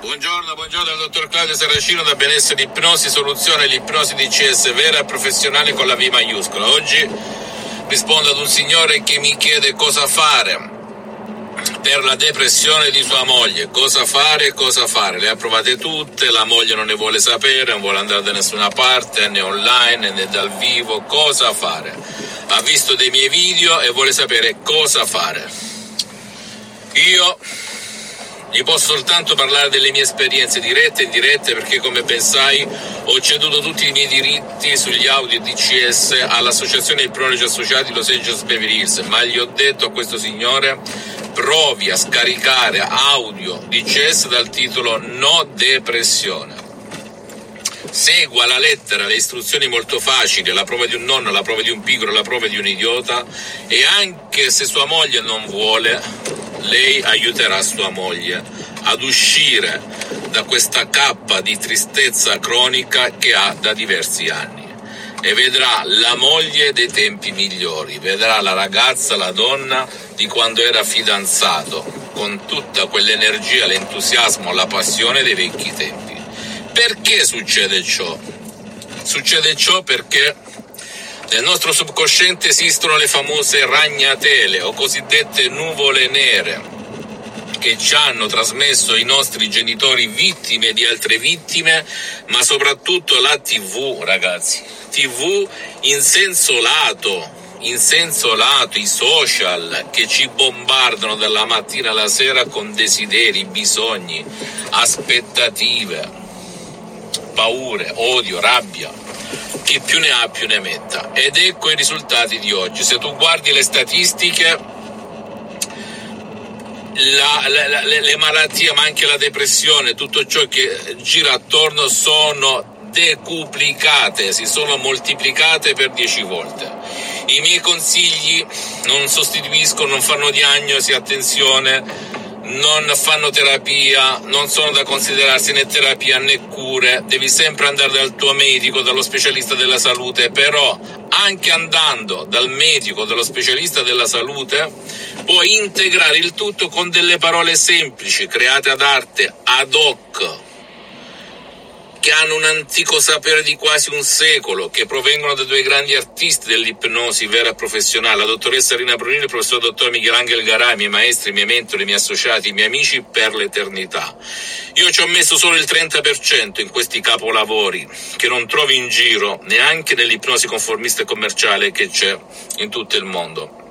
Buongiorno, buongiorno dal dottor Claudio Saracino da Benessere Ipnosi, soluzione l'ipnosi DCS vera e professionale con la V maiuscola. Oggi rispondo ad un signore che mi chiede cosa fare per la depressione di sua moglie, cosa fare e cosa fare. Le ha provate tutte, la moglie non ne vuole sapere, non vuole andare da nessuna parte, né online né dal vivo, cosa fare. Ha visto dei miei video e vuole sapere cosa fare. Io gli posso soltanto parlare delle mie esperienze dirette e indirette perché come pensai ho ceduto tutti i miei diritti sugli audio DCS all'associazione di pronologi associati Los Angeles Beverly Hills, ma gli ho detto a questo signore provi a scaricare audio DCS dal titolo No Depressione. Segua la lettera le istruzioni molto facili, la prova di un nonno, la prova di un pigro, la prova di un idiota e anche se sua moglie non vuole, lei aiuterà sua moglie ad uscire da questa cappa di tristezza cronica che ha da diversi anni e vedrà la moglie dei tempi migliori, vedrà la ragazza, la donna di quando era fidanzato, con tutta quell'energia, l'entusiasmo, la passione dei vecchi tempi. Perché succede ciò? Succede ciò perché nel nostro subconsciente esistono le famose ragnatele o cosiddette nuvole nere che ci hanno trasmesso i nostri genitori vittime di altre vittime, ma soprattutto la TV, ragazzi. TV in senso lato, in senso lato, i social che ci bombardano dalla mattina alla sera con desideri, bisogni, aspettative, paure, odio, rabbia. Chi più ne ha più ne metta. Ed ecco i risultati di oggi. Se tu guardi le statistiche, la, la, le, le malattie, ma anche la depressione, tutto ciò che gira attorno sono decuplicate, si sono moltiplicate per 10 volte. I miei consigli non sostituiscono, non fanno diagnosi, attenzione, non fanno terapia, non sono da considerarsi né terapia né cure, devi sempre andare dal tuo medico, dallo specialista della salute, però anche andando dal medico, dallo specialista della salute, puoi integrare il tutto con delle parole semplici, create ad arte, ad hoc, che hanno un antico sapere di quasi un secolo, che provengono da due grandi artisti dell'ipnosi vera e professionale, la dottoressa Rina Brunini e il professor dottor Michelangelo Garai, miei maestri, miei mentori, miei associati, miei amici per l'eternità. Io ci ho messo solo il 30% in questi capolavori, che non trovi in giro neanche nell'ipnosi conformista e commerciale che c'è in tutto il mondo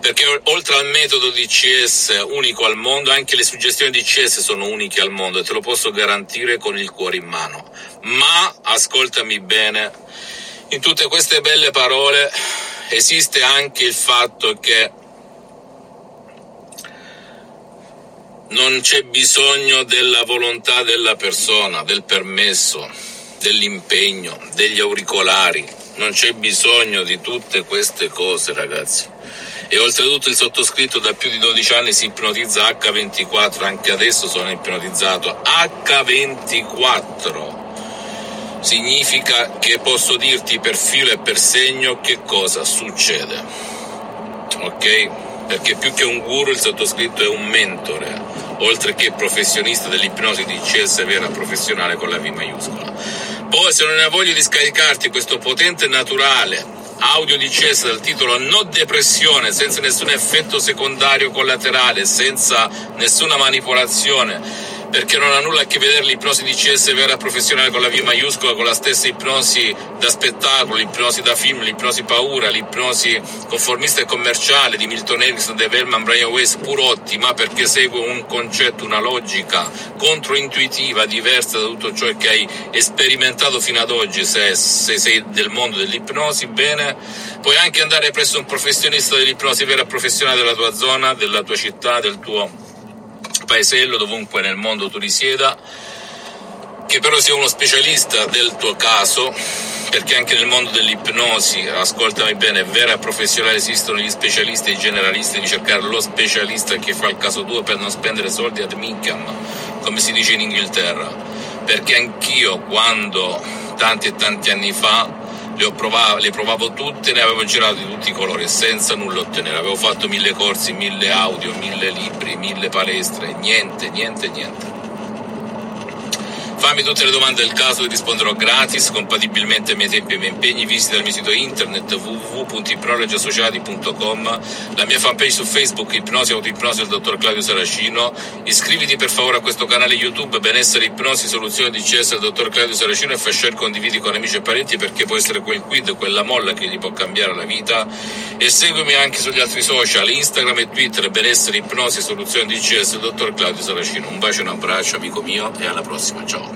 perché oltre al metodo DCS unico al mondo, anche le suggestioni DCS sono uniche al mondo e te lo posso garantire con il cuore in mano. Ma ascoltami bene, in tutte queste belle parole esiste anche il fatto che non c'è bisogno della volontà della persona, del permesso, dell'impegno, degli auricolari, non c'è bisogno di tutte queste cose ragazzi e oltretutto il sottoscritto da più di 12 anni si ipnotizza H24, anche adesso sono ipnotizzato. H24 significa che posso dirti per filo e per segno che cosa succede. Ok? perché più che un guru il sottoscritto è un mentore oltre che professionista dell'ipnosi di CS vera professionale con la V maiuscola. Poi se non hai voglia di scaricarti questo potente naturale audio di Cess dal titolo No depressione, senza nessun effetto secondario collaterale, senza nessuna manipolazione perché non ha nulla a che vedere l'ipnosi di CS vera professionale con la V maiuscola, con la stessa ipnosi da spettacolo, l'ipnosi da film, l'ipnosi paura, l'ipnosi conformista e commerciale di Milton Erickson, Dave Hellman, Brian Weiss, pur ottima perché segue un concetto, una logica controintuitiva, diversa da tutto ciò che hai sperimentato fino ad oggi, se, se sei del mondo dell'ipnosi, bene, puoi anche andare presso un professionista dell'ipnosi vera professionale della tua zona, della tua città, del tuo paesello, dovunque nel mondo tu risieda, che però sia uno specialista del tuo caso, perché anche nel mondo dell'ipnosi, ascoltami bene, vera e professionale esistono gli specialisti e i generalisti, devi cercare lo specialista che fa il caso tuo per non spendere soldi ad mincam, come si dice in Inghilterra, perché anch'io quando tanti e tanti anni fa le, provavo, le provavo tutte, ne avevo girato di tutti i colori senza nulla ottenere, avevo fatto mille corsi, mille audio, mille libri, mille palestre, niente, niente, niente. Fammi tutte le domande del caso e risponderò gratis, compatibilmente ai miei tempi e ai miei impegni. Visita il mio sito internet www.ipnologiassociati.com, la mia fanpage su Facebook Ipnosi Autoipnosi del dottor Claudio Saracino. Iscriviti per favore a questo canale YouTube Benessere Ipnosi Soluzione di CS del dottor Claudio Saracino e fai share condividi con amici e parenti perché può essere quel quid, quella molla che gli può cambiare la vita. E seguimi anche sugli altri social, Instagram e Twitter Benessere Ipnosi Soluzione di CS del dottor Claudio Saracino. Un bacio e un abbraccio amico mio e alla prossima, ciao.